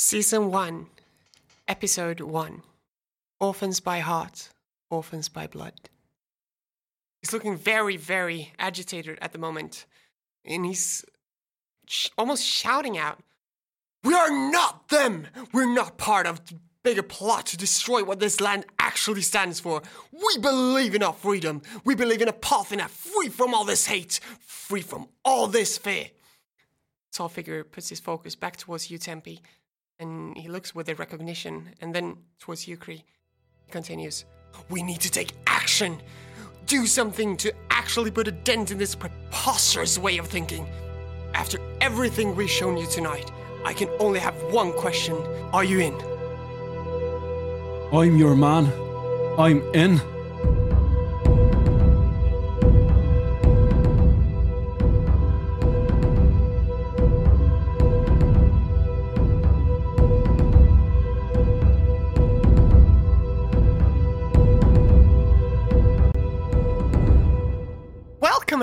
Season 1, Episode 1 Orphans by Heart, Orphans by Blood. He's looking very, very agitated at the moment, and he's sh- almost shouting out, We are not them! We're not part of the bigger plot to destroy what this land actually stands for. We believe in our freedom. We believe in a Parthena free from all this hate, free from all this fear. Tall figure puts his focus back towards you, Tempe, and he looks with a recognition, and then towards Yukri. He continues, We need to take action! Do something to actually put a dent in this preposterous way of thinking. After everything we've shown you tonight, I can only have one question. Are you in? I'm your man. I'm in.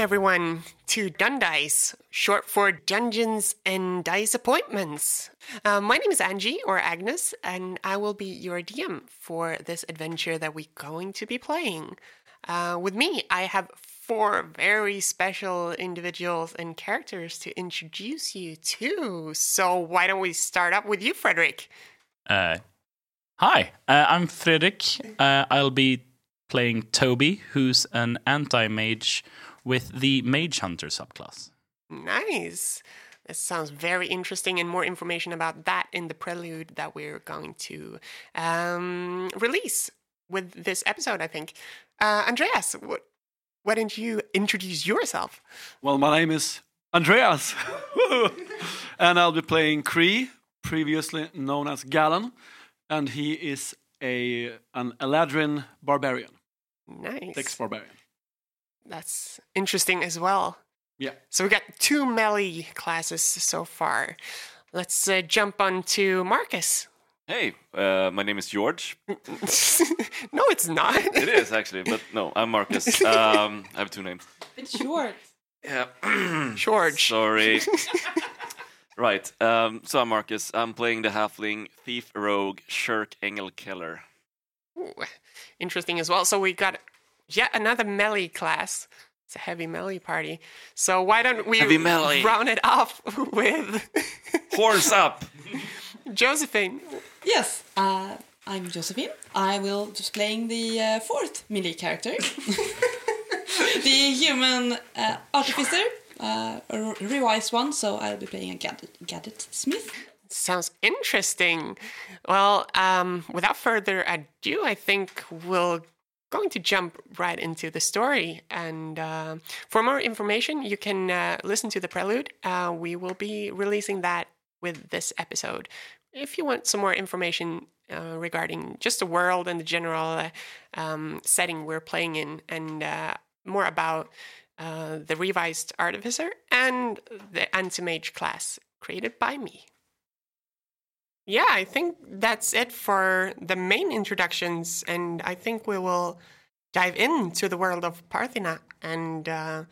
Everyone, to Dundice, short for Dungeons and Dice Appointments. Uh, my name is Angie, or Agnes, and I will be your DM for this adventure that we're going to be playing. Uh, with me, I have four very special individuals and characters to introduce you to. So, why don't we start up with you, Frederick? Uh, hi, uh, I'm Frederick. Uh, I'll be playing Toby, who's an anti mage with the Mage Hunter subclass. Nice. That sounds very interesting, and more information about that in the prelude that we're going to um, release with this episode, I think. Uh, Andreas, what, why don't you introduce yourself? Well, my name is Andreas, and I'll be playing Cree, previously known as Galen, and he is a an Eladrin barbarian, Nice. Dex barbarian. That's interesting as well. Yeah. So we got two melee classes so far. Let's uh, jump on to Marcus. Hey, uh, my name is George. no, it's not. It is actually, but no, I'm Marcus. Um, I have two names. It's short. Yeah. George. Sorry. right. Um, so I'm Marcus. I'm playing the halfling thief rogue Shirk Engel Killer. Ooh, interesting as well. So we got yet another melee class. It's a heavy melee party. So why don't we Heavy melee. round it off with Horns up. Josephine? Yes, uh, I'm Josephine. I will just playing the uh, fourth melee character, the human uh, artificer, uh, a r- revised one. So I'll be playing a gadget, gadget smith. Sounds interesting. Well, um, without further ado, I think we'll going to jump right into the story. And uh, for more information, you can uh, listen to the prelude. Uh, we will be releasing that with this episode. If you want some more information uh, regarding just the world and the general uh, um, setting we're playing in, and uh, more about the revised artificer and the anti-mage class created by me. Yeah, I think that's it for the main introductions, and I think we will dive into the world of Parthena, and uh,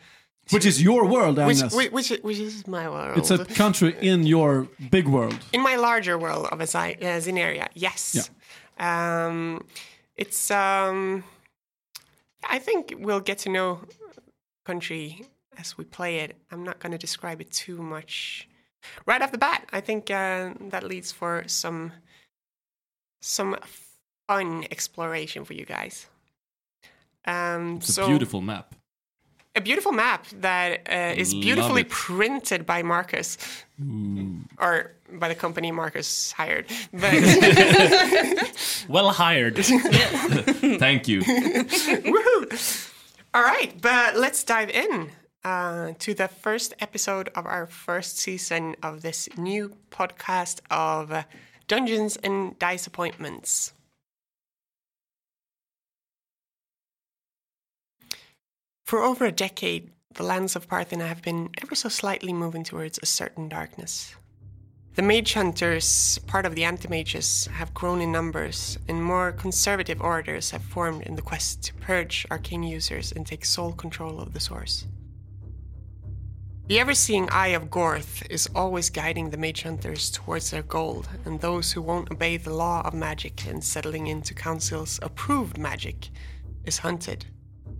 Which is your world, which, Agnes. which, which, which is my world. it's a country in your big world. in my larger world of Azi- uh, yes. Um, it's um, I think we'll get to know country as we play it. I'm not going to describe it too much right off the bat. I think uh, that leads for some some fun exploration for you guys. Um, It's so a beautiful map. a beautiful map that uh, is beautifully printed by Marcus, or by the company Marcus hired. But Well hired. Thank you. All right, but let's dive in uh, to the first episode of our first season of this new podcast of Dungeons and Dice Appointments. For over a decade, the lands of Parthena have been ever so slightly moving towards a certain darkness. The mage hunters, part of the anti-mages, have grown in numbers, and more conservative orders have formed in the quest to purge arcane users and take sole control of the source. The ever seeing eye of Gorth is always guiding the mage hunters towards their goal, and those who won't obey the law of magic and settling into council's approved magic is hunted,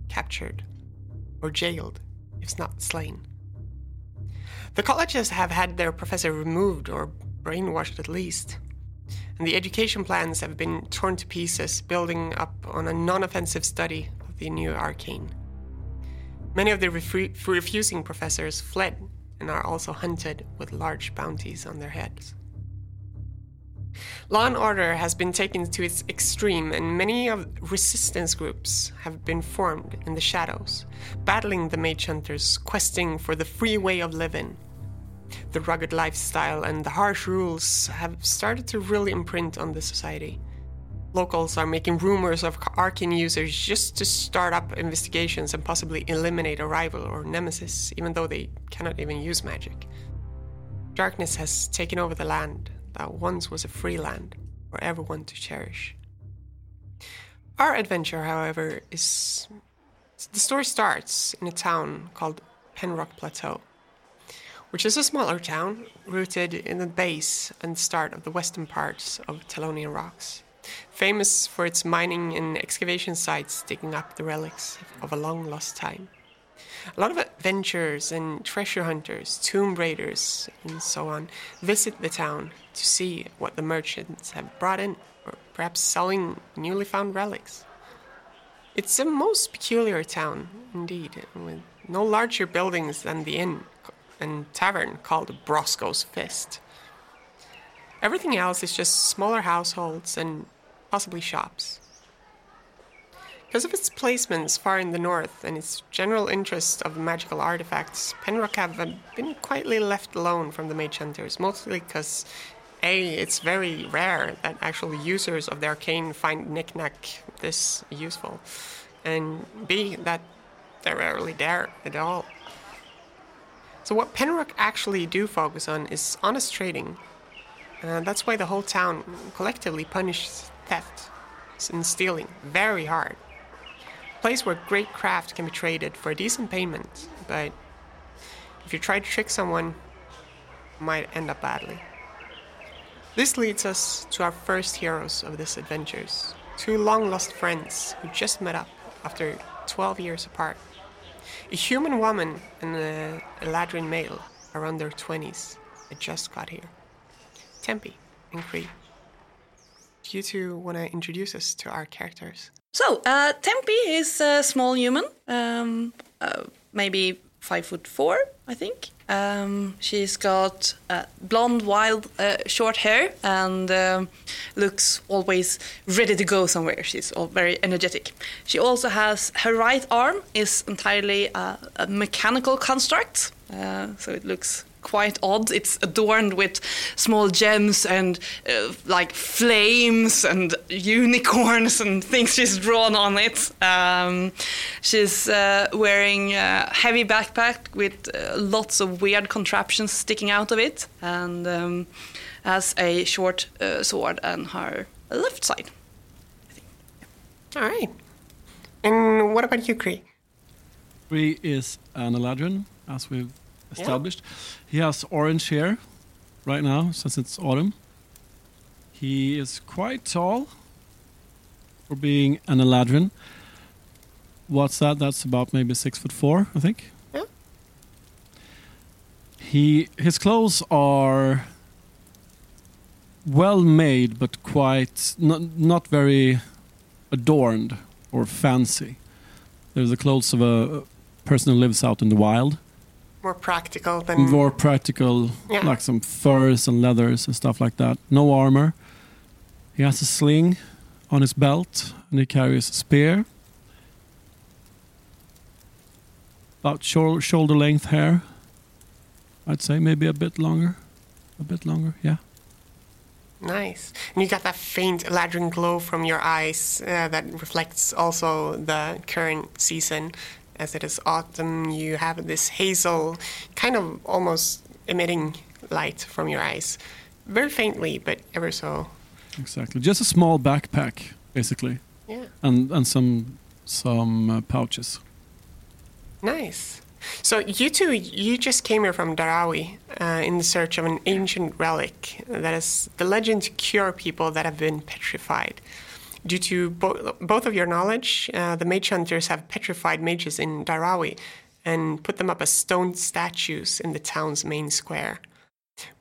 captured, or jailed, if not slain. The colleges have had their professor removed or brainwashed at least, and the education plans have been torn to pieces, building up on a non offensive study of the new arcane. Many of the refu- refusing professors fled and are also hunted with large bounties on their heads. Law and order has been taken to its extreme, and many of resistance groups have been formed in the shadows, battling the mage hunters, questing for the free way of living. The rugged lifestyle and the harsh rules have started to really imprint on the society. Locals are making rumors of arcane users just to start up investigations and possibly eliminate a rival or nemesis, even though they cannot even use magic. Darkness has taken over the land that once was a free land for everyone to cherish. Our adventure, however, is. The story starts in a town called Penrock Plateau, which is a smaller town rooted in the base and start of the western parts of Talonian rocks, famous for its mining and excavation sites digging up the relics of a long lost time. A lot of adventurers and treasure hunters, tomb raiders, and so on visit the town to see what the merchants have brought in, or perhaps selling newly found relics. It's a most peculiar town, indeed, with no larger buildings than the inn and tavern called Brosco's Fist. Everything else is just smaller households and possibly shops. Because of its placements far in the north and its general interest of magical artifacts, Penrock have been quietly left alone from the mage hunters, mostly because A, it's very rare that actual users of the arcane find knickknack this useful, and B, that they're rarely there at all. So what Penrock actually do focus on is honest trading. Uh, that's why the whole town collectively punishes theft and stealing very hard place where great craft can be traded for a decent payment, but if you try to trick someone, might end up badly. This leads us to our first heroes of this adventures, two long lost friends who just met up after 12 years apart. A human woman and a Eladrin male around their 20s that just got here. Tempe and Cree. You two want to introduce us to our characters? So, uh, Tempe is a small human, um, uh, maybe five foot four, I think. Um, she's got uh, blonde, wild, uh, short hair and um, looks always ready to go somewhere. She's all very energetic. She also has her right arm is entirely a mechanical construct, uh, so it looks quite odd. It's adorned with small gems and uh, like flames and unicorns and things she's drawn on it. Um, she's uh, wearing a heavy backpack with uh, lots of weird contraptions sticking out of it and um, has a short uh, sword on her left side. All right. And what about you, Cree? Cree is an Eladrin, as we've established. He has orange hair right now, since it's autumn. He is quite tall for being an Eladrin. What's that? That's about maybe six foot four, I think. Yeah. He his clothes are well made, but quite not not very adorned or fancy. They're the clothes of a person who lives out in the wild more practical than more practical, Yeah. like some furs and leathers and stuff like that. No armor. He has a sling on his belt, and he carries a spear. About shou- shoulder length hair. I'd say maybe a bit longer. A bit longer, yeah. nice. And you got that faint Eladrin glow from your eyes uh, that reflects also the current season. As it is autumn, you have this hazel, kind of almost emitting light from your eyes. Very faintly, but ever so. Exactly. Just a small backpack, basically, Yeah. and and some some uh, pouches. Nice. So you two, you just came here from Darawi uh, in search of an ancient relic that is the legend to cure people that have been petrified. Due to bo- both of your knowledge, uh, the mage hunters have petrified mages in Darawi and put them up as stone statues in the town's main square.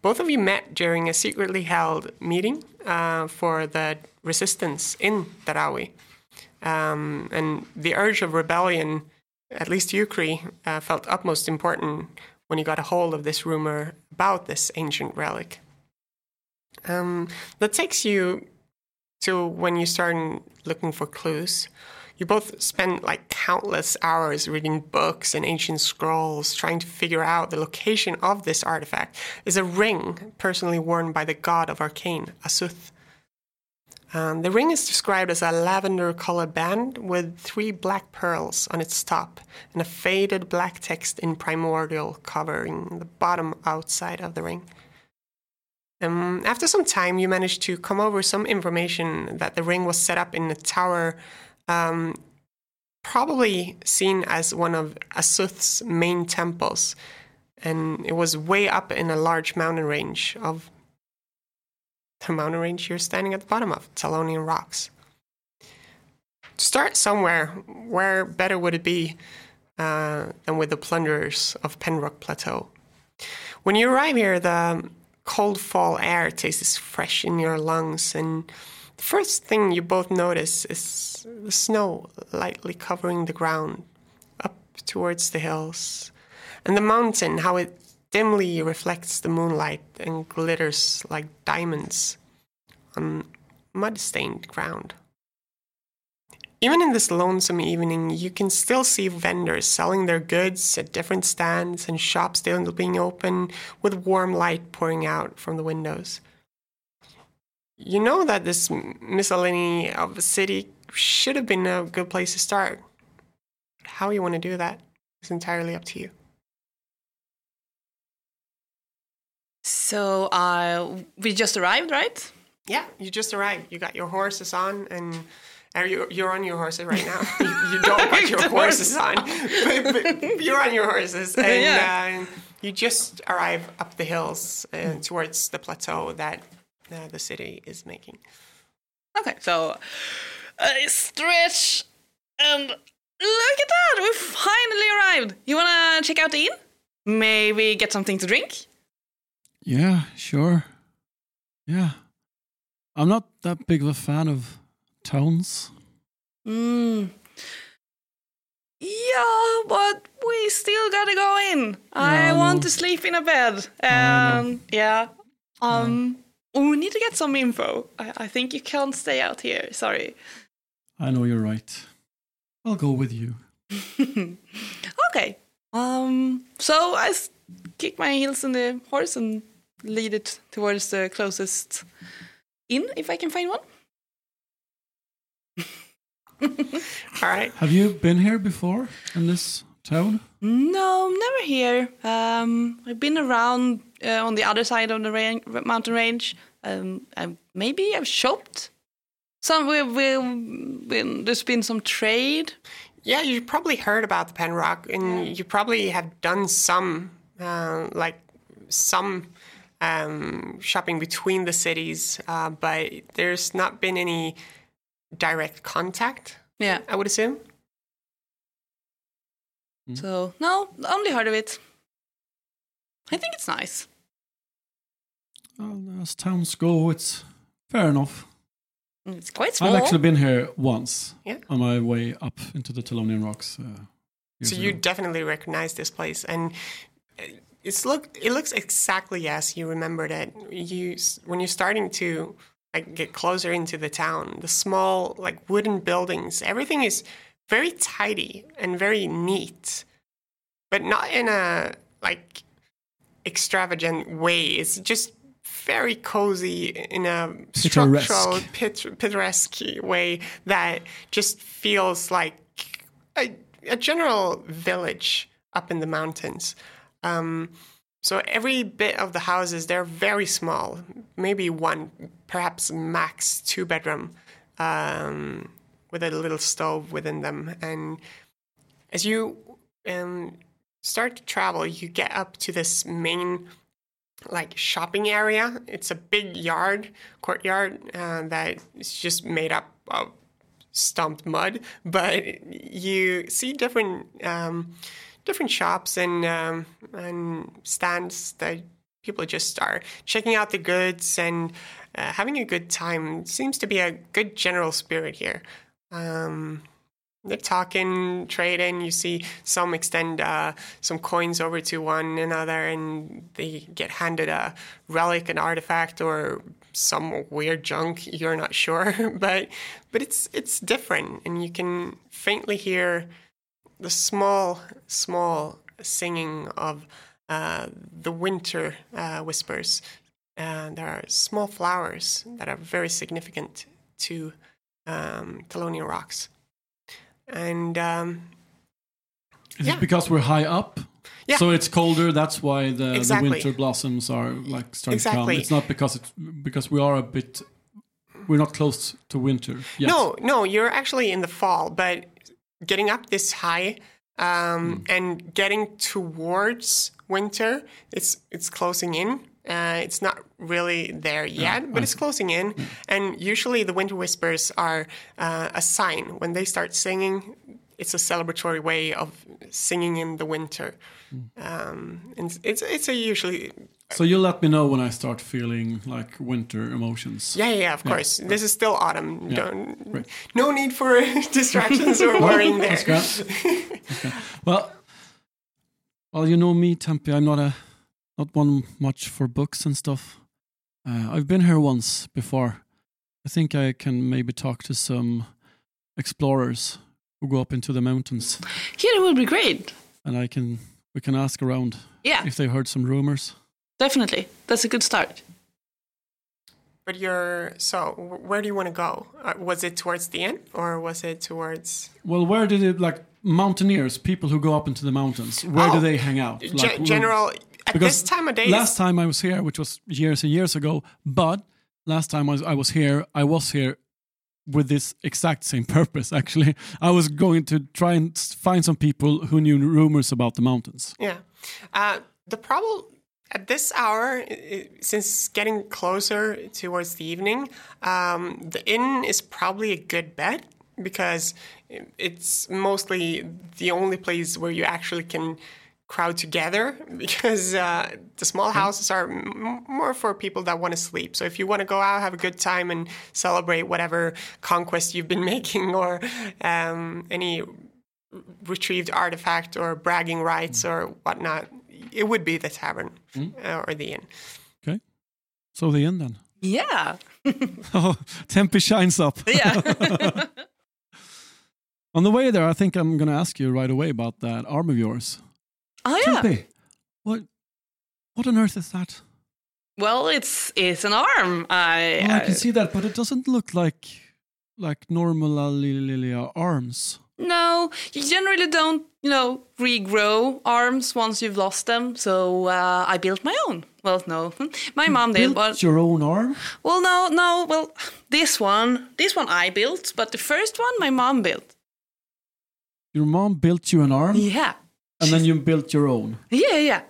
Both of you met during a secretly held meeting uh, for the resistance in Darawi. Um, and the urge of rebellion, at least Ukri, uh, felt utmost important when he got a hold of this rumor about this ancient relic. Um, that takes you to when you start looking for clues. You both spend like countless hours reading books and ancient scrolls, trying to figure out the location of this artifact. Is a ring personally worn by the god of arcane, Asuth. Um, the ring is described as a lavender colored band with three black pearls on its top and a faded black text in primordial covering the bottom outside of the ring. Um, after some time, you managed to come over some information that the ring was set up in a tower, um, probably seen as one of Asuth's main temples, and it was way up in a large mountain range of the mountain range you're standing at the bottom of, Talonian Rocks. Start somewhere, where better would it be uh, than with the plunderers of Penrock Plateau? When you arrive here, the cold fall air tastes fresh in your lungs, and the first thing you both notice is the snow lightly covering the ground up towards the hills, and the mountain, how it dimly reflects the moonlight and glitters like diamonds on mud stained ground. Even in this lonesome evening, you can still see vendors selling their goods at different stands and shops still being open with warm light pouring out from the windows. You know that this miscellany of a city should have been a good place to start. How you want to do that is entirely up to you. So uh, we just arrived, right? Yeah, you just arrived. You got your horses on, and are you, you're on your horses right now. you, you don't put your horses on, but, but you're on your horses, and Yeah. uh, you just arrive up the hills uh, towards the plateau that uh, the city is making. Okay, so I stretch and look at that! We finally arrived. You wanna check out the inn? Maybe get something to drink? Yeah, sure. Yeah. I'm not that big of a fan of towns. Hmm. Yeah, but we still gotta go in. I Yeah, I want to sleep in a bed. And yeah. Um we need to get some info. I, I think you can't stay out here. Sorry. I know you're right. I'll go with you. Okay. Um so I s- kick my heels in the horse and lead it towards the closest inn if I can find one. All right. Have you been here before in this town? No, never here. Um, I've been around uh, on the other side of the rain, mountain range. Um, I, maybe I've shopped. Some we, we, we, there's been some trade. Yeah, you probably heard about the Penrock, and you probably have done some, uh, like some um, shopping between the cities, uh, but there's not been any direct contact. Yeah. I would assume. So no, only heard of it. I think it's nice. Well, as towns go, it's fair enough. It's quite small. I've actually been here once Yeah. on my way up into the Talonian Rocks. Uh, years So you ago. definitely recognize this place, and it's look it looks exactly as you remembered it. You when you're starting to like get closer into the town, the small like wooden buildings, everything is very tidy and very neat, but not in a like extravagant way. It's just very cozy in a Picturesque. structural, pit- picturesque way that just feels like a, a general village up in the mountains. Um, so every bit of the houses they're very small, maybe one, perhaps max two bedroom, um, with a little stove within them. And as you um, start to travel, you get up to this main like shopping area. It's a big yard, courtyard uh, that is just made up of stumped mud, but you see different um, different shops and um, and stands that people just are checking out the goods and uh, having a good time. Seems to be a good general spirit here. Um, they're talking, trading. You see some extend uh, some coins over to one another, and they get handed a relic, an artifact, or some weird junk. You're not sure, but but it's it's different, and you can faintly hear the small small singing of uh, the winter uh, whispers. Uh, there are small flowers that are very significant to um, rocks and um, Is Yeah. it because we're high up? Yeah. So it's colder. That's why the, Exactly. the winter blossoms are like starting to come. It's not because it's because we are a bit. We're not close to winter yet. no, no, you're actually in the fall, but getting up this high um, and getting towards winter, it's it's closing in. Uh, it's not really there yet, but it's closing in. And usually, the winter whispers are uh, a sign when they start singing. It's a celebratory way of singing in the winter, um, and it's it's a usually So you'll let me know when I start feeling like winter emotions. Yeah, yeah, yeah, of course. This is still autumn. Yeah, Don't, right. No need for distractions or worrying there. That's great. Okay. Well, well, you know me, Tempe. I'm not a not one much for books and stuff. Uh, I've been here once before. I think I can maybe talk to some explorers who go up into the mountains, Yeah, that would be great. and I can we can ask around Yeah, if they've heard some rumors. Definitely. That's a good start. But you're so. Where do you want to go? Uh, was it towards the end, or was it towards Well, where did it like mountaineers, people who go up into the mountains? Where do Oh, they hang out? Like, where- general? At because this time of day, last time I was here, which was years and years ago, but last time I was, I was here, I was here with this exact same purpose. Actually, I was going to try and find some people who knew rumors about the mountains. Yeah. Uh, the problem at this hour, since getting closer towards the evening, um, the inn is probably a good bet because it's mostly the only place where you actually can crowd together because uh, the small houses are m- more for people that want to sleep. So if you want to go out, have a good time, and celebrate whatever conquest you've been making or um, any retrieved artifact or bragging rights or whatnot, it would be the tavern uh, or the inn. Okay, so the inn then. Yeah, Oh, Tempe shines up. yeah. On the way there, I think I'm going to ask you right away about that arm of yours. oh yeah. Tempe, what, what on earth is that? Well, it's it's an arm. I, Oh, I can see that, but it doesn't look like like normal uh, arms. No, you generally don't, you know, regrow arms once you've lost them. So uh, I built my own. Well, no, my mom did, Built but your own arm? well, no, no. Well, this one, this one I built, but the first one my mom built. Your mom built you an arm, Yeah, and then you built your own. yeah, yeah.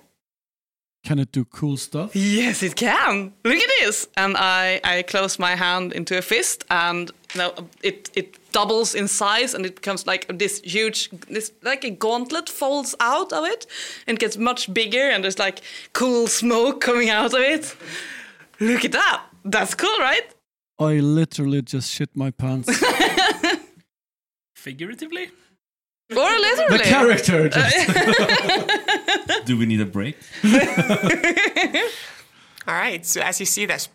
Can it do cool stuff? Yes, it can. Look at this. And I, I close my hand into a fist, and you know, it it doubles in size, and it becomes like this huge, this like a gauntlet folds out of it, and gets much bigger, and there's like cool smoke coming out of it. Look at that. That's cool, right? I literally just shit my pants. Figuratively? Or the literally. character. Just, Do we need a break? All right. So as you see this,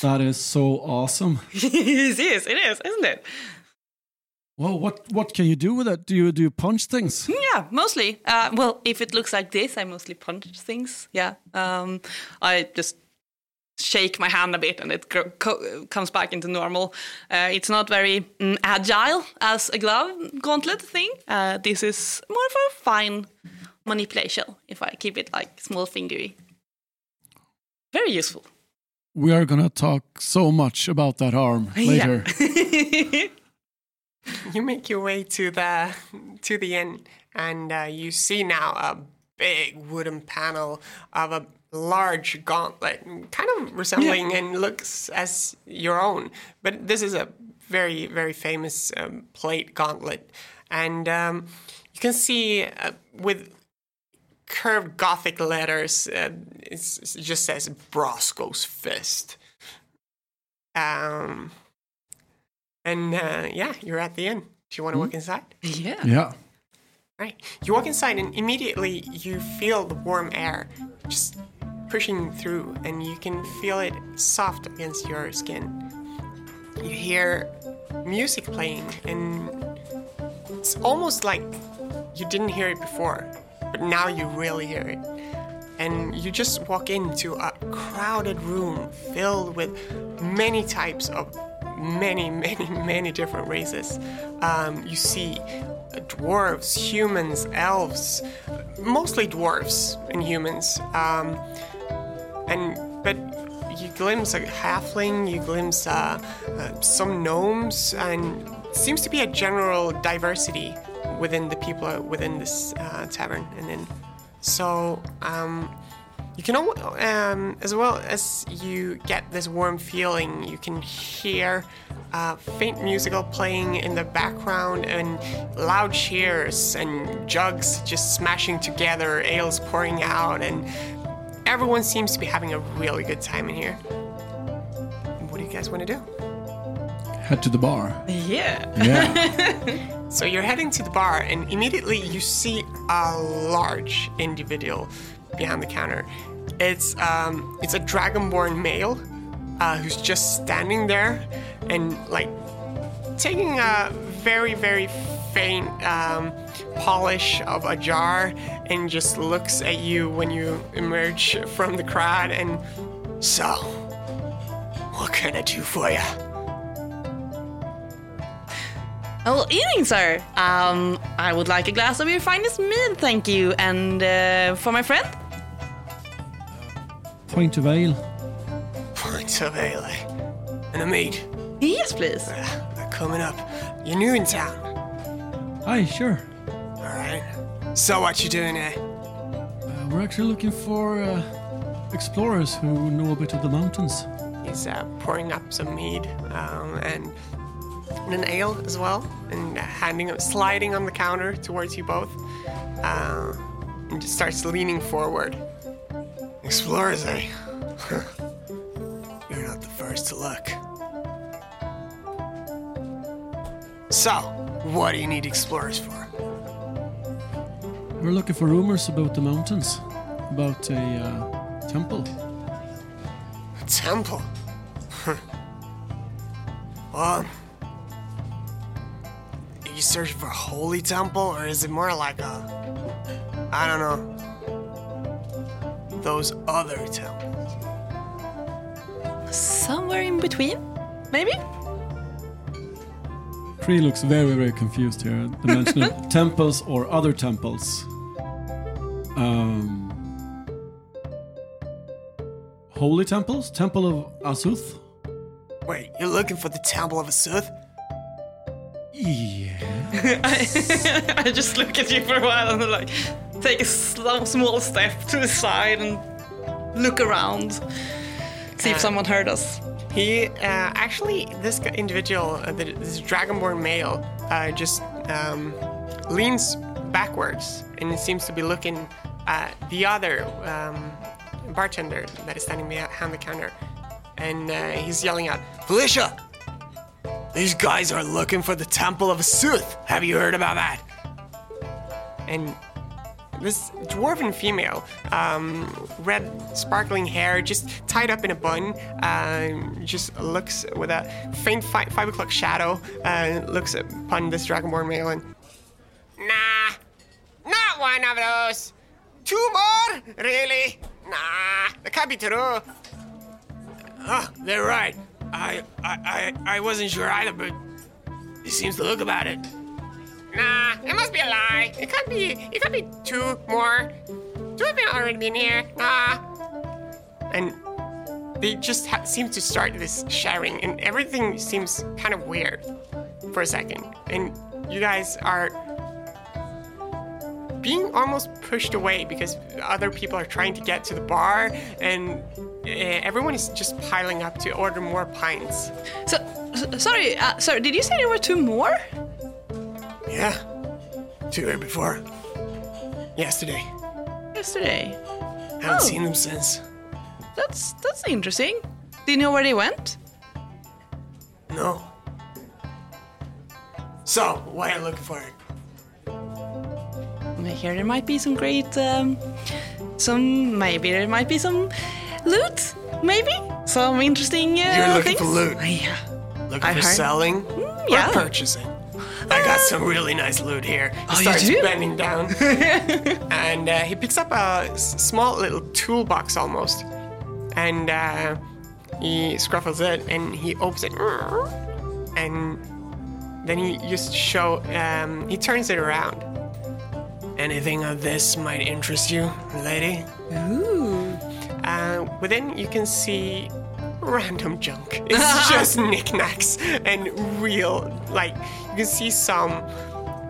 that is so awesome. it is, it is, isn't it? Well, what what can you do with it? Do you do you punch things? Yeah, mostly. Uh, well, if it looks like this, I mostly punch things. Yeah. Um, I just shake my hand a bit and it gro- co- comes back into normal. Uh, it's not very mm, agile as a glove gauntlet thing. Uh, this is more of a fine manipulation if I keep it like small fingery. Very useful. We are gonna talk so much about that arm later. you make your way to the to the inn, and uh, you see now a big wooden panel of a large gauntlet, kind of resembling and looks as your own. But this is a very very famous um, plate gauntlet, and um, you can see uh, with curved Gothic letters, uh, it's, it just says Brosco's Fist. Um, and uh, yeah, you're at the inn. Do you want to walk inside? Yeah. Yeah. Right. You walk inside, and immediately you feel the warm air just pushing through, and you can feel it soft against your skin. You hear music playing, and it's almost like you didn't hear it before, but now you really hear it. And you just walk into a crowded room filled with many types of many, many, many different races. Um, you see dwarves, humans, elves, mostly dwarves and humans. Um, and but you glimpse a halfling, you glimpse uh, uh, some gnomes, and seems to be a general diversity within the people within this uh, tavern. And then, so um, you can, um, as well as you get this warm feeling, you can hear uh, faint musical playing in the background and loud cheers and jugs just smashing together, ales pouring out, and everyone seems to be having a really good time in here. What do you guys want to do? Head to the bar. Yeah. Yeah. So you're heading to the bar, and immediately you see a large individual behind the counter. It's um, it's a dragonborn male uh, who's just standing there and like taking a very very faint um, polish of a jar and just looks at you when you emerge from the crowd and so what can I do for you? Oh, evening, sir. Um, I would like a glass of your finest mead, thank you. And uh, for my friend? Point of ale. Points of ale and a mead. Yes, please. Uh, coming up. You're new in town. Aye, sure. All right. So what you doing here? Uh, we're actually looking for uh, explorers who know a bit of the mountains. He's uh, pouring up some mead um, and, and an ale as well, and handing it, sliding on the counter towards you both, uh, and just starts leaning forward. Explorers, eh? You're not the first to look. So, what do you need explorers for? We're looking for rumors about the mountains, about a uh, temple. A temple. well, are you searching for a holy temple, or is it more like a, I don't know, those other temples? Somewhere in between, maybe? Cree looks very, very confused here. The mention of temples or other temples. Um, holy temples? Temple of Asuth? Wait, you're looking for the temple of Asuth? Yeah. I just look at you for a while and like take a sl- small step to the side and look around, see if someone heard us. He uh, actually, this individual, uh, this dragonborn male, uh, just um, leans backwards and seems to be looking at the other um, bartender that is standing behind the counter, and uh, he's yelling out, "Felicia, these guys are looking for the Temple of Asuth. Have you heard about that?" And this dwarven female, um, red sparkling hair, just tied up in a bun, um, just looks with a faint fi- five o'clock shadow, uh, looks upon this dragonborn male and. Nah, not one of those. Two more? Really? Nah, that can't be true. Oh, they're right. I, I, I, I wasn't sure either, but he seems to look about it. Nah, it must be a lie. It can't be. It can't be two more. Two of them already been here. Nah. And they just ha- seem to start this sharing, and everything seems kind of weird. for a second, and you guys are being almost pushed away because other people are trying to get to the bar, and uh, everyone is just piling up to order more pints. So, s- sorry, uh, sorry. Did you say there were two more? Yeah, two here before. Yesterday. Yesterday. Haven't Oh. seen them since. That's that's interesting. Do you know where they went? No. So, why are you looking for it? I hear there might be some great, um, some maybe there might be some loot, maybe some interesting. Uh, You're looking things. for loot. Yeah. Looking I for heard- selling yeah. or purchasing? I got some really nice loot here. He Oh, you starts bending down, and uh, he picks up a s- small little toolbox almost, and uh, he scruffles it and he opens it, and then he just show. Um, he turns it around. Anything of this might interest you, lady. Ooh. Uh, within, you can see random junk. It's just knickknacks and real, like, you can see some,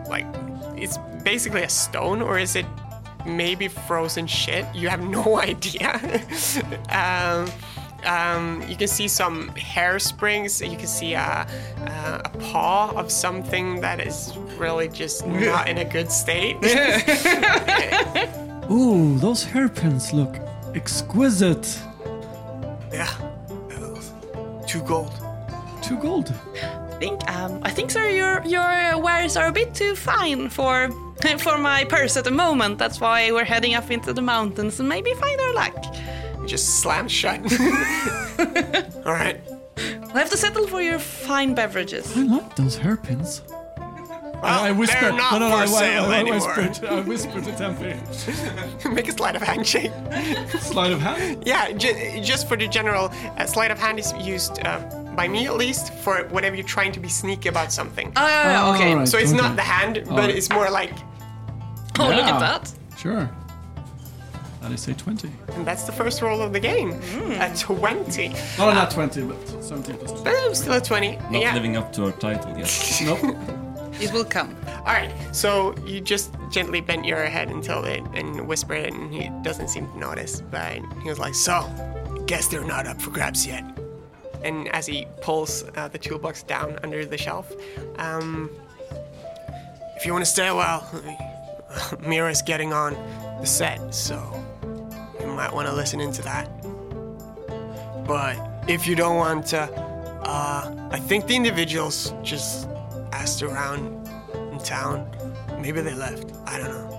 like, it's basically a stone, or is it maybe frozen shit? You have no idea. um, um, you can see some hair springs. You can see a, a, a paw of something that is really just not in a good state. Ooh, those hairpins look exquisite. yeah. Um, I think sir, your your wares are a bit too fine for for my purse at the moment. That's why we're heading up into the mountains and maybe find our luck. just slammed shut. All right. We'll have to settle for your fine beverages. I like those hairpins. Well, I whispered. they're not no, no, no, for I, sale I, I, anymore. whispered. I whispered to Tempe. Make a sleight of hand check. Sleight of hand. Yeah, ju- just for the general, uh, sleight of hand is used uh, by me at least for whenever you're trying to be sneaky about something. Ah, oh, yeah, yeah, okay. Alright, so it's okay. not the hand, oh, but Alright. it's more like, Oh, look Yeah. at that. Sure. That is a 20. and that's the first roll of the game. Hmm. A 20. No, not uh, 20, but 17 plus 2. But it was still a 20. Not yeah. living up to our title yet. Nope. It will come. All right, so you just gently bent your head until it and whisper it, and he doesn't seem to notice. But he was like, "So, guess they're not up for grabs yet." And as he pulls uh, the toolbox down under the shelf, um, if you want to stay a while, Mira's getting on the set, so you might want to listen into that. But if you don't want to, uh, I think the individuals just asked around in town. Maybe they left. I don't know.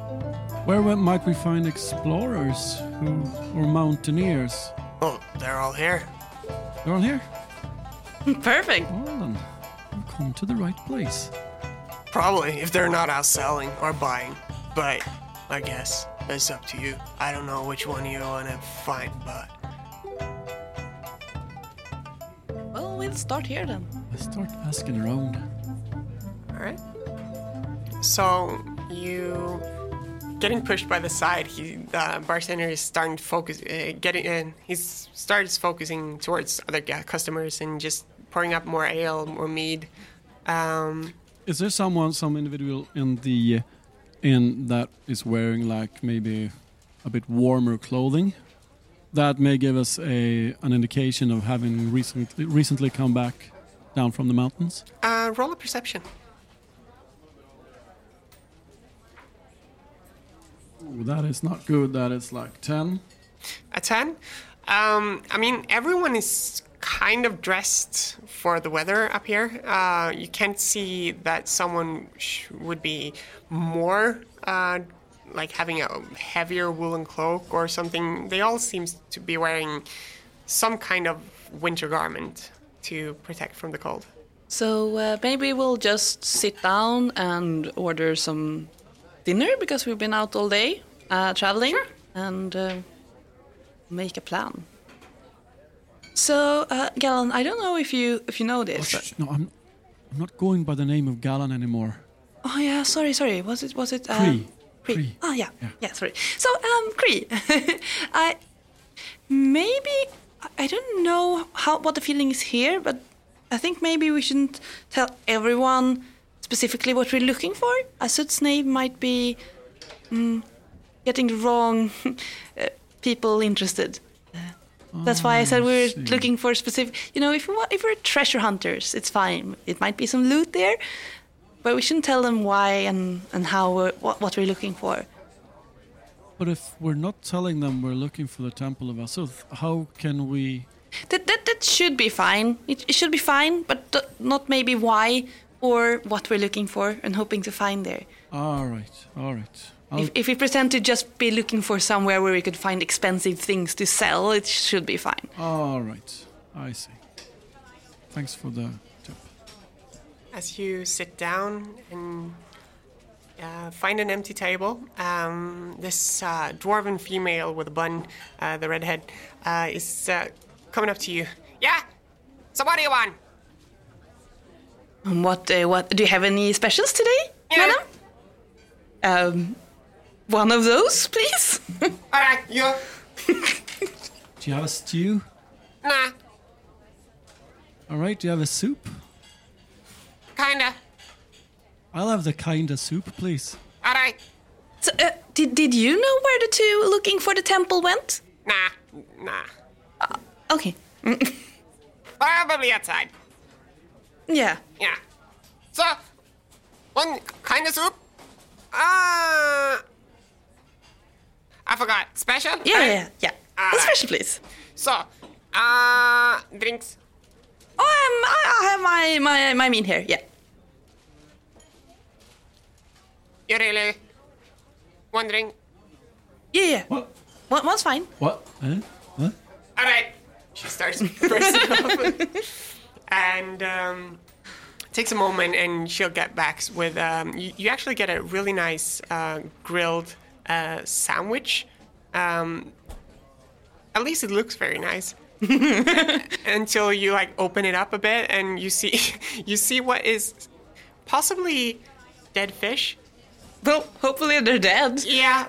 Where might we find explorers who, or mountaineers? Oh, they're all here. They're all here. Perfect. Well then, you've come to the right place. Probably, if they're not out selling or buying. But I guess it's up to you. I don't know which one you want to find, but Well, we'll start here then. Let's start asking around. all right. So you getting pushed by the side. He the bartender is starting to focus, uh, getting in. He's started focusing towards other customers and just pouring up more ale, more mead. Um, Is there someone, some individual in the inn that is wearing like maybe a bit warmer clothing? That may give us a an indication of having recently recently come back down from the mountains. uh, roll a perception. Ooh, that is not good. That is like ten. A 10? Um, I mean, everyone is kind of dressed for the weather up here. Uh, you can't see that someone sh- would be more uh, like having a heavier woolen cloak or something. They all seem to be wearing some kind of winter garment to protect from the cold. So uh, maybe we'll just sit down and order some dinner because we've been out all day uh, traveling and uh, make a plan. So, uh, Galen, I don't know if you if you know this. but- Shh, no, I'm I'm not going by the name of Galen anymore. Oh yeah, sorry, sorry. Was it was it uh, Cree. Cree? Cree. Oh yeah. Yeah. yeah, sorry. So um, Cree, I maybe I- I don't know how what the feeling is here, but I think maybe we shouldn't tell everyone specifically what we're looking for. Asuth's name might be mm, getting the wrong uh, people interested. Uh, That's why I said we we're see. looking for specific. You know, if we want, if we're treasure hunters, it's fine. It might be some loot there, but we shouldn't tell them why and and how we're, what what we're looking for. But if we're not telling them we're looking for the Temple of Asuth, how can we? That that that should be fine. It, it should be fine, but not maybe why or what we're looking for and hoping to find there. All right, all right. If, if we pretend to just be looking for somewhere where we could find expensive things to sell, it should be fine. all right, I see. Thanks for the tip. As you sit down and uh, find an empty table, um, this uh, dwarven female with a bun, uh, the redhead, uh, is uh, coming up to you. Yeah. So what do you want? And What uh, what do you have any specials today, Yeah. madam? Um, one of those, please. All right, you. Do you have a stew? Nah, All right. Do you have a soup? kinda. I'll have the kinda soup, please. All right. so, uh, did did you know where the two looking for the temple went? Nah, nah. Okay. Probably outside. Yeah. Yeah. So, one kind of soup. Uh, I forgot. Special? Yeah, Right? yeah, yeah. All right. special, please. So, uh, drinks. Oh, um, I, I have my, my my mean here. Yeah. You really wondering? Yeah, yeah. What? One, one's fine. What? Eh? What? All right. She starts bursting open, and um, takes a moment, and she'll get back with. Um, you, you actually get a really nice uh, grilled uh, sandwich. Um, at least it looks very nice. Until you like open it up a bit, and you see you see what is possibly dead fish. Well, hopefully they're dead. Yeah,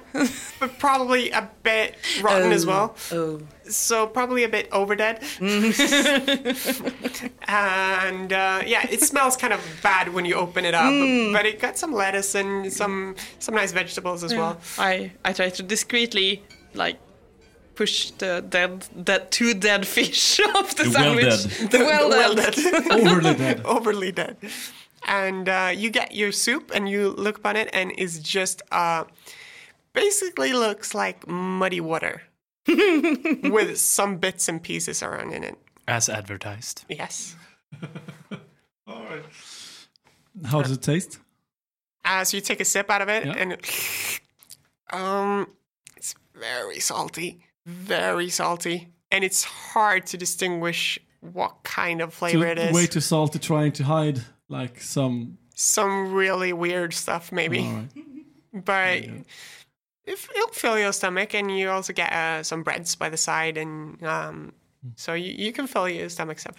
but probably a bit rotten as well. Oh. So probably a bit overdead. and uh, yeah, it smells kind of bad when you open it up, but it got some lettuce and some some nice vegetables as well. I I try to discreetly like push the dead that two dead fish off the, The well sandwich. dead. The well, well dead. dead. Overly dead. overly dead. And uh, you get your soup and you look upon it and it's just uh, basically looks like muddy water with some bits and pieces around in it. As advertised. Yes. all right How does it taste? Uh, so you take a sip out of it Yeah. and um, it's very salty, very salty, and it's hard to distinguish what kind of flavor it Too, is. way too salty, trying to hide like some. Some really weird stuff, maybe. Right. but if it'll fill your stomach, and you also get uh, some breads by the side, and um, so you, you can fill your stomach up.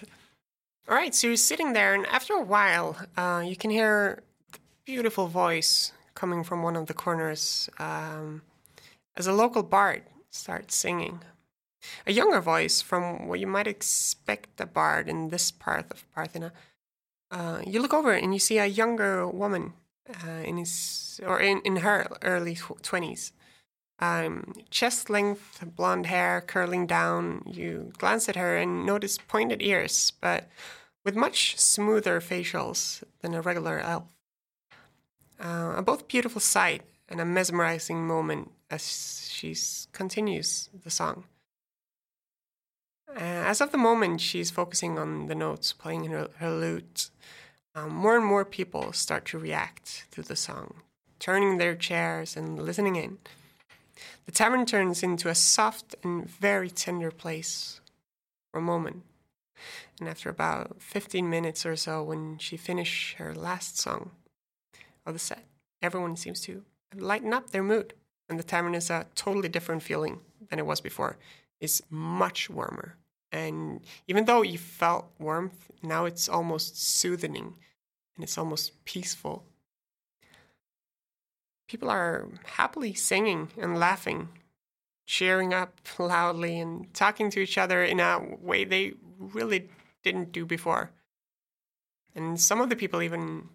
All right, so you're sitting there, and after a while, uh, you can hear the beautiful voice coming from one of the corners um, as a local bard starts singing. A younger voice from what you might expect a bard in this part of Parthena. Uh, you look over and you see a younger woman uh, in his or in, in her early twenties. Um, chest length, blonde hair curling down. You glance at her and notice pointed ears, but with much smoother facials than a regular elf. Uh, a both beautiful sight and a mesmerizing moment as she continues the song. Uh, as of the moment, she's focusing on the notes, playing her, her lute. Um, more and more people start to react to the song, turning their chairs and listening in. The tavern turns into a soft and very tender place for a moment. And after about 15 minutes or so, when she finished her last song of the set, everyone seems to lighten up their mood. And the tavern is a totally different feeling than it was before. It's much warmer. And even though you felt warmth, now it's almost soothing and it's almost peaceful. People are happily singing and laughing, cheering up loudly and talking to each other in a way they really didn't do before. and some of the people even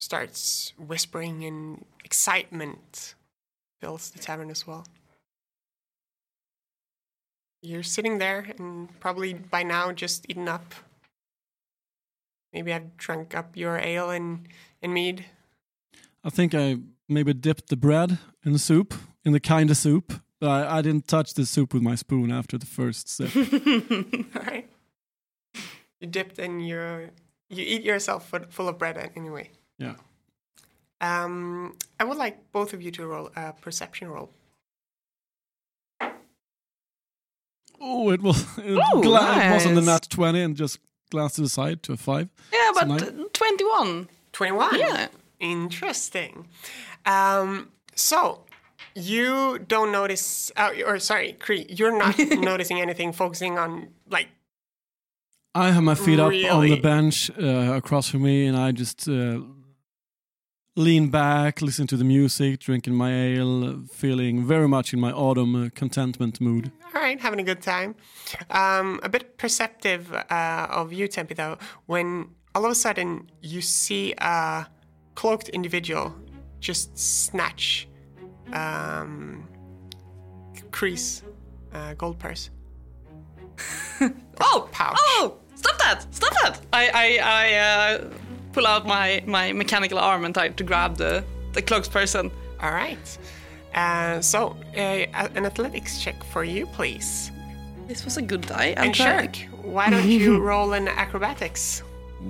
starts whispering and excitement fills the tavern as well. You're sitting there and probably by now just eaten up. Maybe I've drunk up your ale and, and mead. I think I maybe dipped the bread in the soup, in the kind of soup, but I, I didn't touch the soup with my spoon after the first sip. All right. You dipped in your. You eat yourself full- full of bread anyway. yeah. Um, I would like both of you to roll a perception roll. Oh, it was it, Ooh, gla- it was on the nat 20 and just glanced to the side to a 5. Yeah, So but nine. 21. 21. Yeah. Interesting. Um, so you don't notice, uh, or sorry, Cree, you're not noticing anything, focusing on like I have my feet up on the bench uh, across from me, and I just uh, lean back, listen to the music, drinking my ale, feeling very much in my autumn uh, contentment mood. All right, having a good time. Um, a bit perceptive uh, of you, Tempe, though, when all of a sudden you see a cloaked individual just snatch um, Cree's uh, gold purse. Oh, pouch. oh, stop that, stop that. I, I, I uh, pull out my, my mechanical arm and try to grab the, the cloaked person. All right. Uh, so, uh, an athletics check for you, please. This was a good die. I'm And try. Shirk, why don't you roll in acrobatics?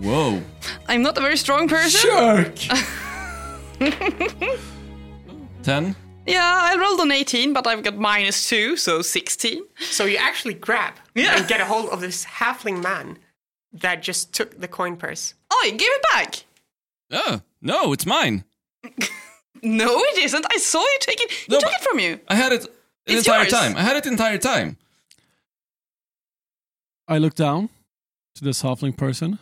Whoa. I'm not a very strong person. Shark! 10. Yeah, I rolled an 18, but I've got minus 2, so 16. So you actually grab Yeah. and get a hold of this halfling man that just took the coin purse. Oh, give it back. Oh, no, it's mine. No, it isn't. I saw you take it. He No, took it from you. I had it the It's entire yours. time. I had it the entire time. I look down to this halfling person.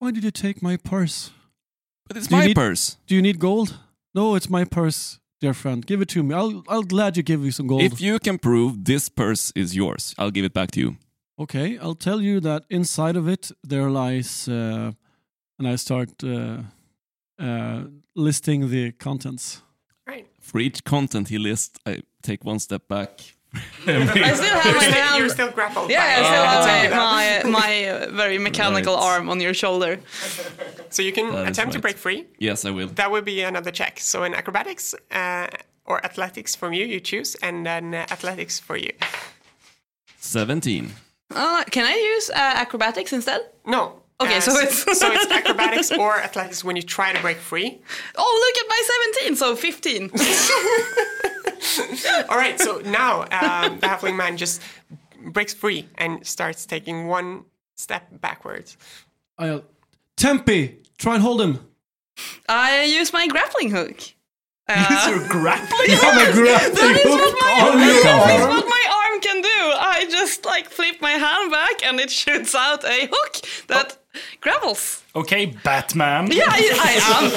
Why did you take my purse? But it's Do my need- purse. Do you need gold? No, it's my purse, dear friend. Give it to me. I'll I'll gladly give you some gold. If you can prove this purse is yours, I'll give it back to you. Okay, I'll tell you that inside of it there lies, uh, and I start uh, uh, listing the contents. Right. For each content he lists, I take one step back. I still have my still, hand. you're still grappled. yeah, I by- still have my, my, my uh, very mechanical Right. arm on your shoulder. So you can That is attempt to break free. yes, I will. That would be another check. So in acrobatics uh, or athletics from you, you choose, and then uh, athletics for you. 17. Uh, can I use uh, acrobatics instead? No. Okay, uh, so it's- so it's acrobatics or athletics when you try to break free. Oh, look at my 17, so 15. All right, so now um, the halfling man just breaks free and starts taking one step backwards. I'll Tempe, try and hold him. I use my grappling hook. Uh, grappling? You have a grappling That is what hook my, on your that is arm. what my arm can do. I just like flip my hand back and it shoots out a hook that grabbles. Okay, Batman. Yeah, I, I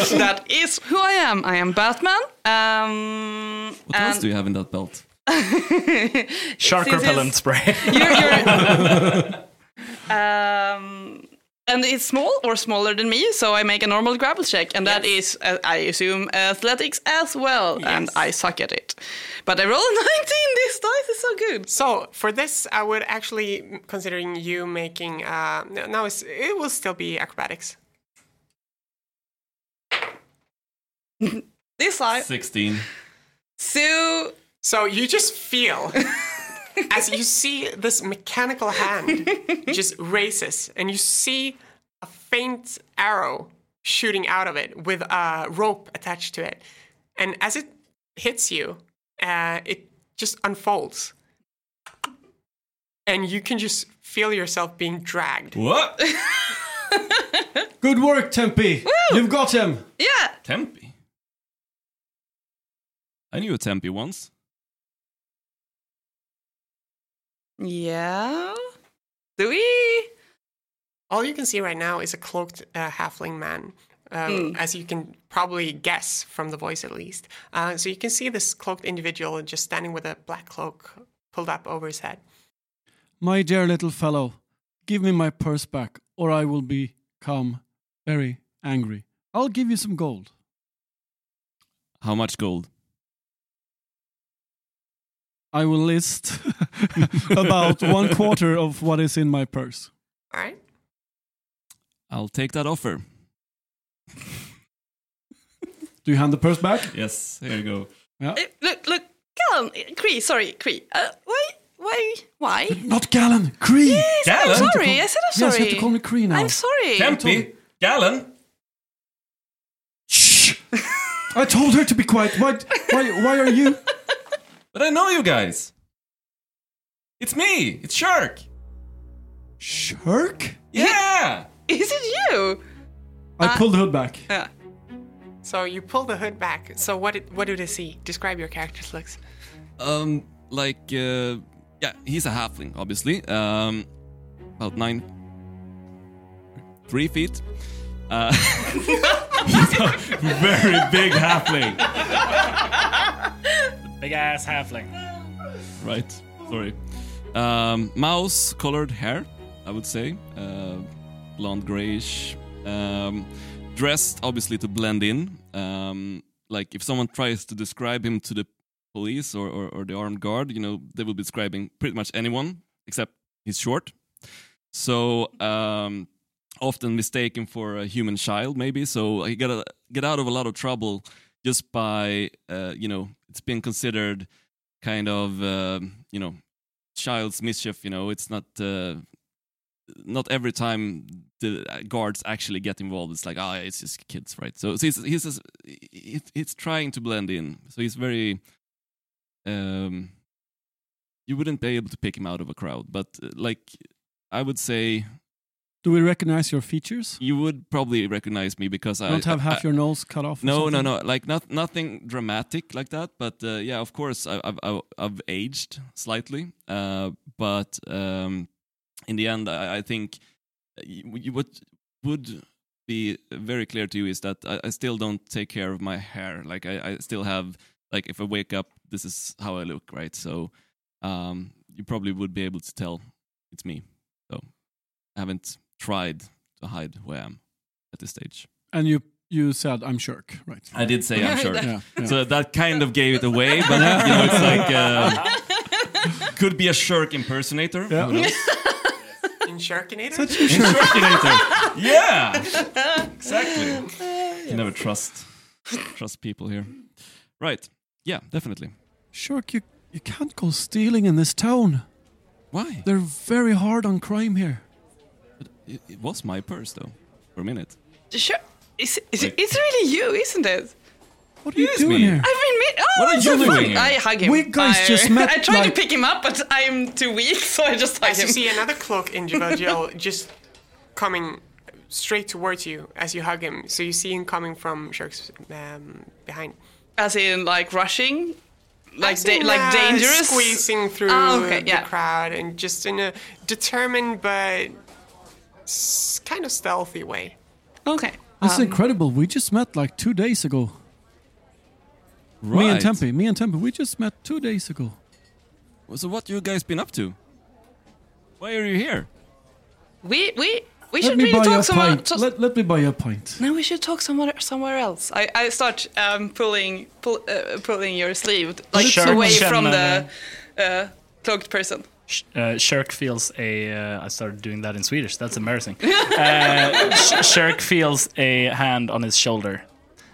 am. That is who I am. I am Batman. Um, What else do you have in that belt? Shark repellent spray. you're, you're, um, and it's small or smaller than me, so I make a normal grapple check, and that is, uh, I assume, athletics as well, and I suck at it. But I roll a 19. This dice is so good. So for this, I would actually, considering you making, uh, no, no, it's, it will still be acrobatics. This I 16. so So you just feel as you see this mechanical hand just races, and you see a faint arrow shooting out of it with a rope attached to it. And as it hits you, uh, it just unfolds. And you can just feel yourself being dragged. What? Good work, Tempe. You've got him. yeah. Tempe. I knew a Tempe once. Yeah. Do we? All you can see right now is a cloaked uh, halfling man, uh, as you can probably guess from the voice at least. Uh, so you can see this cloaked individual just standing with a black cloak pulled up over his head. My dear little fellow, give me my purse back, or I will become very angry. I'll give you some gold. How much gold? I will list about one quarter of what is in my purse. All right. I'll take that offer. Do you hand the purse back? Yes, here you go. Uh, look, look, Galen, Cree, sorry, Cree. Uh, why, why, why? Not Galen, Cree. Yes, I'm sorry. I said I'm Yes, you sorry. have to call me Cree now. I'm sorry. Tempe, Galen. Shh! I told her to be quiet. Why, why, why are you? But I know you guys. It's me. It's Shark. Shark? Yeah. Is it you? I pulled the hood back. Yeah. So you pull the hood back. So what did, what do they see? Describe your character's looks. Um, like, uh, yeah, he's a halfling, obviously. Um, about nine, three feet. Uh, he's a very big halfling. Big ass halfling. Right. Sorry. Um, mouse-colored hair, I would say. Uh, blonde grayish. Um, dressed obviously to blend in. Um, like if someone tries to describe him to the police or, or, or the armed guard, you know, they will be describing pretty much anyone except he's short. So um, often mistaken for a human child, maybe. So he got to get out of a lot of trouble just by uh, you know it's been considered kind of uh, you know child's mischief. You know, it's not. Uh, not every time the guards actually get involved, it's like, ah, it's just kids, right? So, so he's he's he's trying to blend in. So he's very, um, you wouldn't be able to pick him out of a crowd, but uh, like I would say, Do we recognize your features? you would probably recognize me because I don't have half I- your nose cut off? no, no, no. Like not nothing dramatic like that. But uh, yeah, of course, I, I've I've I've aged slightly. Uh, but um, in the end, I, I think you, you, what would be very clear to you is that I, I still don't take care of my hair. Like I, I still have like if I wake up, this is how I look, right? So um, you probably would be able to tell it's me. So I haven't tried to hide who I am at this stage. And you you said I'm Shirk, right? I did say I'm sure. Yeah, yeah. So that kind of gave it away, but you know, it's like uh, could be a shirk impersonator. Yeah. Who knows? In Sharkinator? Such a Shirk. Impersonator. yeah, exactly. You never trust trust people here. Right? Yeah, definitely. Shirk, you, you can't go stealing in this town. Why? They're very hard on crime here. It, it was my purse though, for a minute. Sure. It's, it's, Like- it's really you, isn't it? What are you doing me. here? I've been mi- oh, What are you so fun. doing here? I hug him. We guys I, just met, I tried like- to pick him up, but I'm too weak, so I just hug As you see another cloak in Jill just coming straight towards you as you hug him. So you see him coming from Shark's um, behind. As in, like rushing, like da- in, like uh, dangerous. Squeezing through Ah, okay, the crowd and just in a determined but s- kind of stealthy way. Okay. That's Um, incredible. We just met like two days ago. Right. Me and Tempe. Me and Tempe. We just met two days ago. So what you guys been up to? Why are you here? we we we Let should me really buy you a talk somewhere. pint. to- Let, let me buy you a pint. no, we should talk somewhere somewhere else. I, I start um, pulling pull, uh, pulling your sleeve like Sure. away from the uh, cloaked person. Sh- Uh, Shirk feels a. Uh, I started doing that in Swedish. That's embarrassing. uh, Sh- Shirk feels a hand on his shoulder,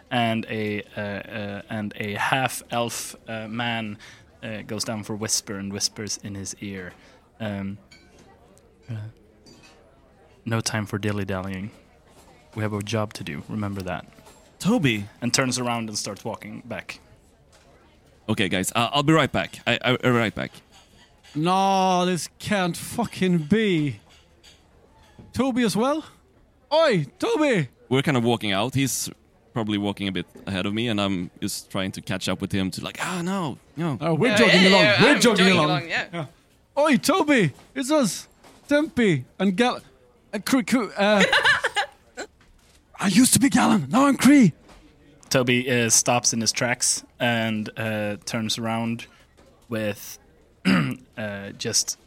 and a uh, uh, and a half elf uh, man uh, goes down for whisper and whispers in his ear. Um, uh, no time for dilly dallying. We have a job to do. Remember that. Toby. And turns around and starts walking back. Okay, guys, uh, I'll be right back. I, I, I'll be right back. No, this can't fucking be. Toby as well? Oi, Toby! We're kind of walking out. He's probably walking a bit ahead of me, and I'm just trying to catch up with him to like, ah, no, no. Oh, we're Yeah, jogging yeah, along. yeah, we're jogging, jogging along. along, yeah. Oi, Toby! It's us, Tempe and Gal. Uh, Cree, Cree, uh, I used to be Galen. Now I'm Cree. Toby uh, stops in his tracks and uh, turns around with uh, just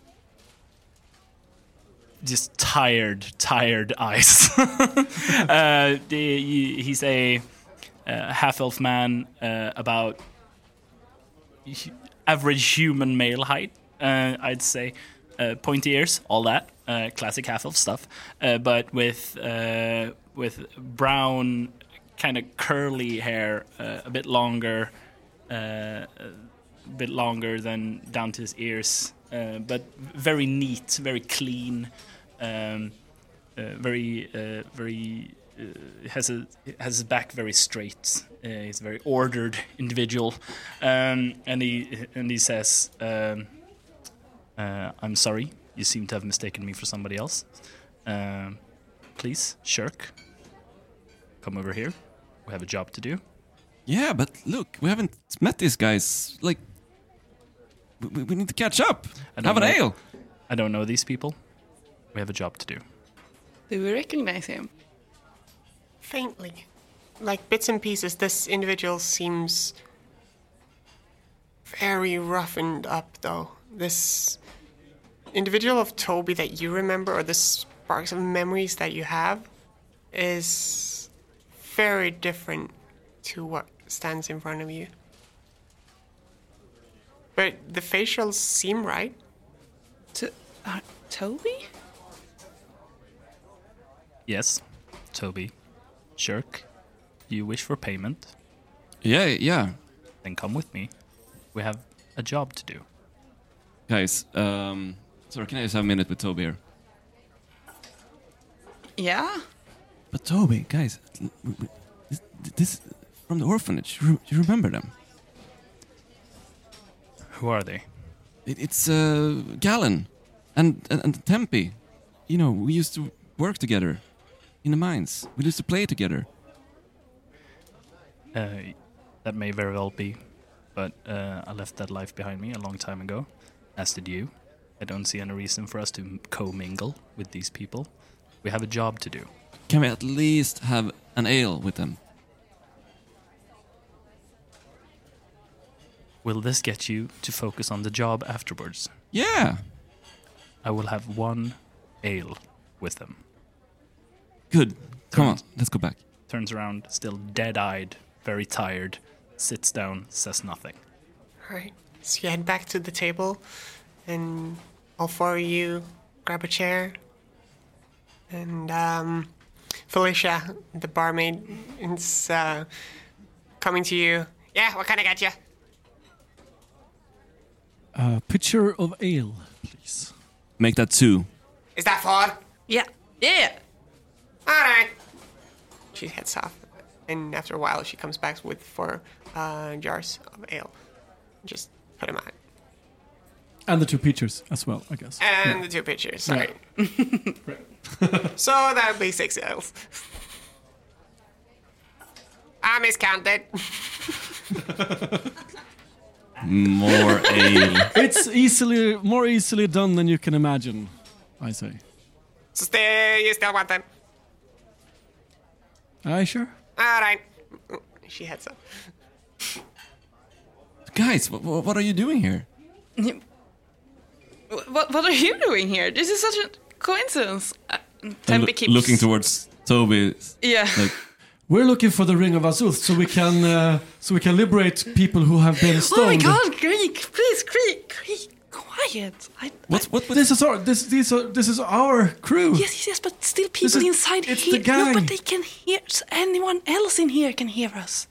just tired, tired eyes. uh, he's a uh, half elf man, uh, about average human male height, uh, I'd say. Uh, pointy ears, all that, classic half elf stuff, but with with brown, kind of curly hair, a bit longer, bit longer than down to his ears, uh, but very neat, very clean, um, uh, very uh, very uh, has a has his back very straight. Uh, he's a very ordered individual, um, and he and he says, um, uh, "I'm sorry. You seem to have mistaken me for somebody else. Um, please, Shirk, come over here. We have a job to do." Yeah, but look, we haven't met these guys. Like, we, we need to catch up. and don't Have an know. ale. I don't know these people. We have a job to do. Do we recognize him? Faintly. Like bits and pieces, this individual seems very roughened up, though. This individual of Toby that you remember, or the sparks of memories that you have, is very different to what stands in front of you. But the facials seem right. To, uh, Toby? Yes, Toby, Shirk, you wish for payment? Yeah, yeah. Then come with me. We have a job to do. Guys, um, sorry, can I just have a minute with Toby here? Yeah. But Toby, guys, l- w- w- this, this from the orphanage. You remember them? Who are they? It, it's uh, Galen and, and and Tempe. You know, we used to work together in the mines. We used to play together. Uh, that may very well be, but uh, I left that life behind me a long time ago, as did you. I don't see any reason for us to co-mingle with these people. We have a job to do. Can we at least have an ale with them? Will this get you to focus on the job afterwards? Yeah, I will have one ale with them. good. Come on, let's go back. Turns around, still dead-eyed, very tired, sits down, says nothing. Alright. So you head back to the table, and all four of you grab a chair. And um, Felicia, the barmaid, is uh, coming to you. Yeah, what kind of get you? A pitcher of ale, please. Make that two. Is that four? Yeah. Yeah. Alright. She heads off, and after a while, she comes back with four uh, jars of ale. Just put them on. And the two pitchers as well, I guess. And the two pitchers, sorry. so that'll be six ales. I miscounted. More ale. It's easily more easily done than you can imagine, I say. So still, you still want them? Aye, sure. All right. She heads up. Guys, what, what are you doing here? What, what are you doing here? This is such a coincidence. Uh, Tempe keeps looking towards Toby. Yeah. Like, We're looking for the ring of Asuth so we can uh, so we can liberate people who have been Oh my. God, Cree! Please, Cree, Cree, quiet. I, what, what, what? This is our this these are this is our crew. Yes, yes, yes, but still people is- inside it's here. the No, but they can hear. Anyone else in here can hear us.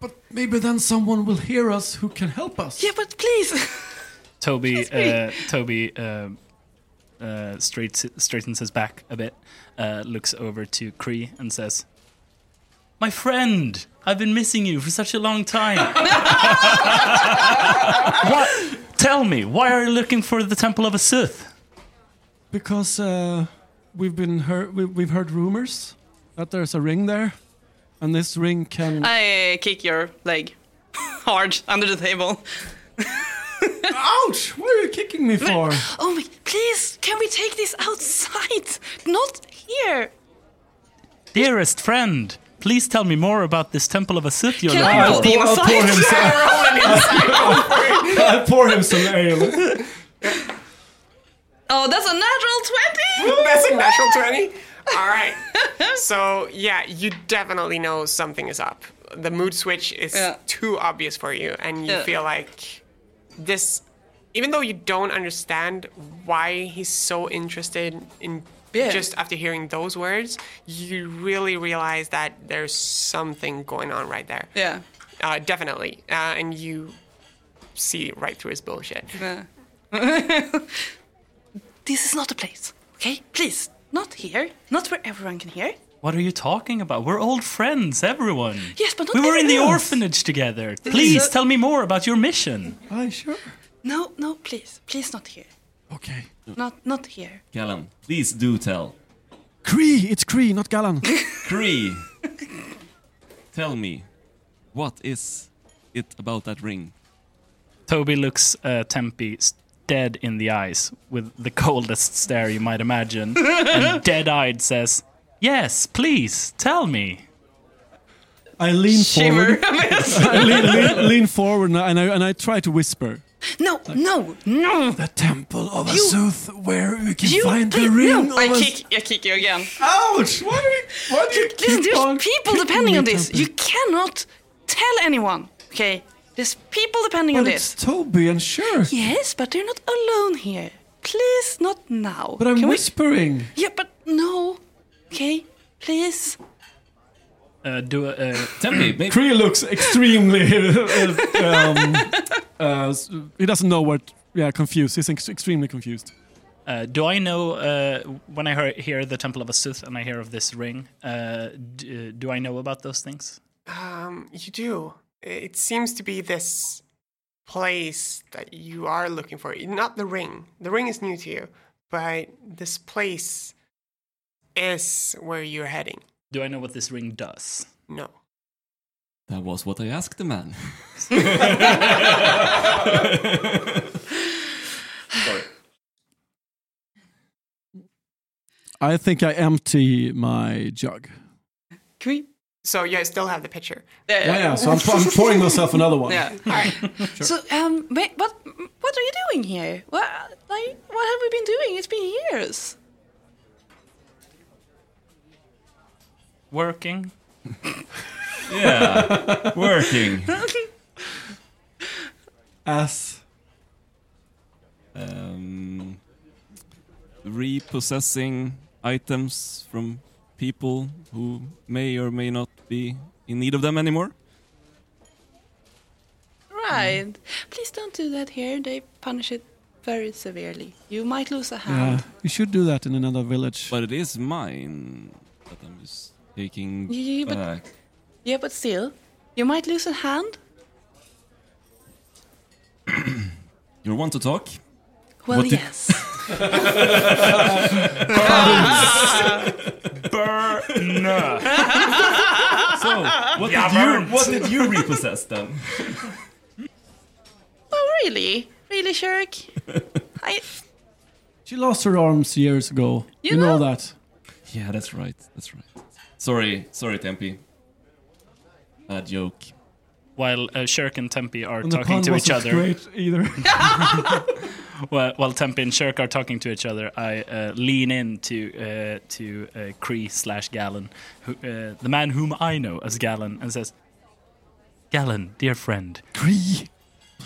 But maybe then someone will hear us who can help us. Yeah, but please. Toby, uh, Toby, uh, uh, straight, straightens his back a bit, uh, looks over to Cree and says, "My friend, I've been missing you for such a long time. what? Tell me, why are you looking for the Temple of a Asuth? Because uh, we've been heard we, we've heard rumors that there's a ring there, and this ring can. I kick your leg hard under the table. Ouch! What are you kicking me for? Oh my! Please, can we take this outside? Not here. Dearest friend, please tell me more about this Temple of Asuth you're Can looking I I'll roll for." the pour, I'll pour him some. I'll pour him some ale. Oh, that's a natural 20! That's a natural 20. All right. So, yeah, you definitely know something is up. The mood switch is Yeah. too obvious for you, and you Yeah. feel like this, even though you don't understand why he's so interested in Yeah. just after hearing those words, you really realize that there's something going on right there. Yeah. Uh, definitely. Uh, and you see right through his bullshit. yeah. this is not the place, okay? Please, not here. Not where everyone can hear. What are you talking about? We're old friends, everyone. Yes, but not we were in the everyone. orphanage together. Please tell me more about your mission. Aye, sure. No, no, please. Please not here. Okay. Not not here. Galen, please do tell. Cree, it's Cree, not Galen. Cree, tell me, what is it about that ring? Toby looks uh, Tempe dead in the eyes with the coldest stare you might imagine, and dead-eyed says, "Yes, please tell me." I lean Shiver. forward. I lean, lean, lean forward and I and I try to whisper. No, no, no. The temple of You- Asuth, where we can You- find the please, ring. no. of I kick, I kick you again. Ouch! Why do you, why do you Listen, keep on there's people depending on this. Tempe? You cannot tell anyone, okay? There's people depending on But this. it's Toby and sure. Yes, but they're not alone here. Please, not now. But I'm Can we- whispering. Yeah, but no. Okay, please. Uh, do a, uh, Tempe, maybe. Cree looks extremely. uh, um, uh, he doesn't know what. Yeah, confused. He's extremely confused. uh, do I know uh, when I hear, hear the Temple of Asuth and I hear of this ring? Uh, d- uh, do I know about those things? Um, you do. It seems to be this place that you are looking for. Not the ring. The ring is new to you, but this place is where you're heading. Do I know what this ring does? No. That was what I asked the man. Sorry. I think I empty my jug. Can we? So yeah, I still have the picture. Yeah, yeah. So I'm, I'm pouring myself another one. Yeah. All right. So, um, what, what are you doing here? What, like, what have we been doing? It's been years. Working. Yeah, working. As Um, repossessing items from people who may or may not be in need of them anymore. Right. Please don't do that here. They punish it very severely. You might lose a yeah, hand. you should do that in another village. But it is mine that I'm just taking Yeah, but- back. Yeah, but still, you might lose a hand. You want to talk? Well, What yes. Burn. So, what Yeah, did you what did you repossess then? oh, really? Really, Shirk? I. She lost her arms years ago. You You, know, know- that. Yeah, that's right. That's right. Sorry, sorry, Tempe. Bad joke. While uh, Shirk and Tempe are And the talking pun to each wasn't other, great either. while, while Tempe and Shirk are talking to each other, I uh, lean in to uh, to uh, Cree slash Galen, who, uh, the man whom I know as Galen, and says, "Galen, dear friend, Cree.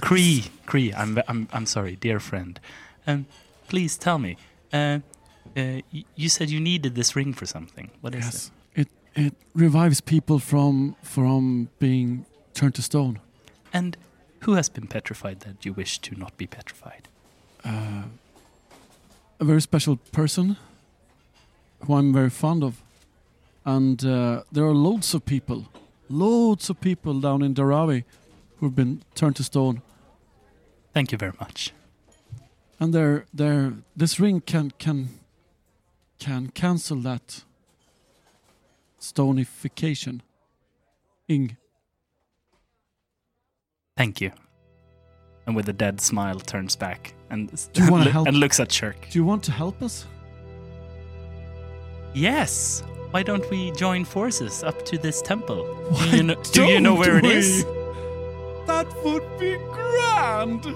Cree, Cree, I'm, I'm, I'm sorry, dear friend. Um, please tell me. Uh, uh, y- you said you needed this ring for something. What is Yes. It it revives people from from being turned to stone. And who has been petrified that you wish to not be petrified? a very special person who I'm very fond of. And uh, there are loads of people, loads of people down in Darawi who've been turned to stone. Thank you very much. And they're, they're, this ring can, can, can cancel that stonification. Ing. Thank you. And with a dead smile, turns back and Do you wanna help? and looks at Shirk. Do you want to help us? Yes. Why don't we join forces up to this temple? Why do you know, do you know where it we? is? That would be grand!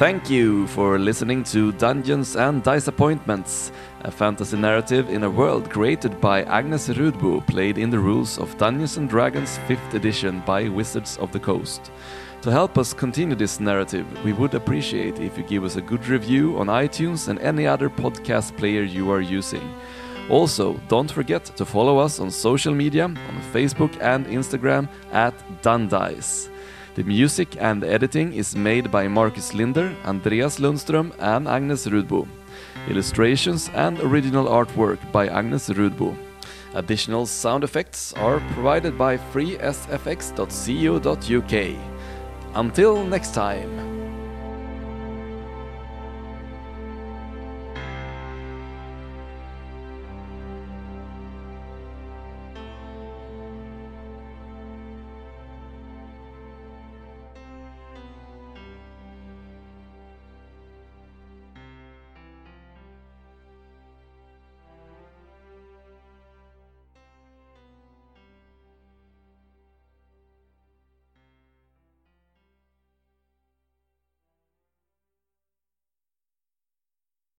Thank you for listening to Dungeons and Disappointments, a fantasy narrative in a world created by Agnes Rudbo, played in the rules of Dungeons and Dragons 5th edition by Wizards of the Coast. To help us continue this narrative, we would appreciate if you give us a good review on iTunes and any other podcast player you are using. Also, don't forget to follow us on social media on Facebook and Instagram at Dundice. The music and editing is made by Marcus Linder, Andreas Lundström, and Agnes Rudbo. Illustrations and original artwork by Agnes Rudbo. Additional sound effects are provided by freesfx.co.uk. Until next time.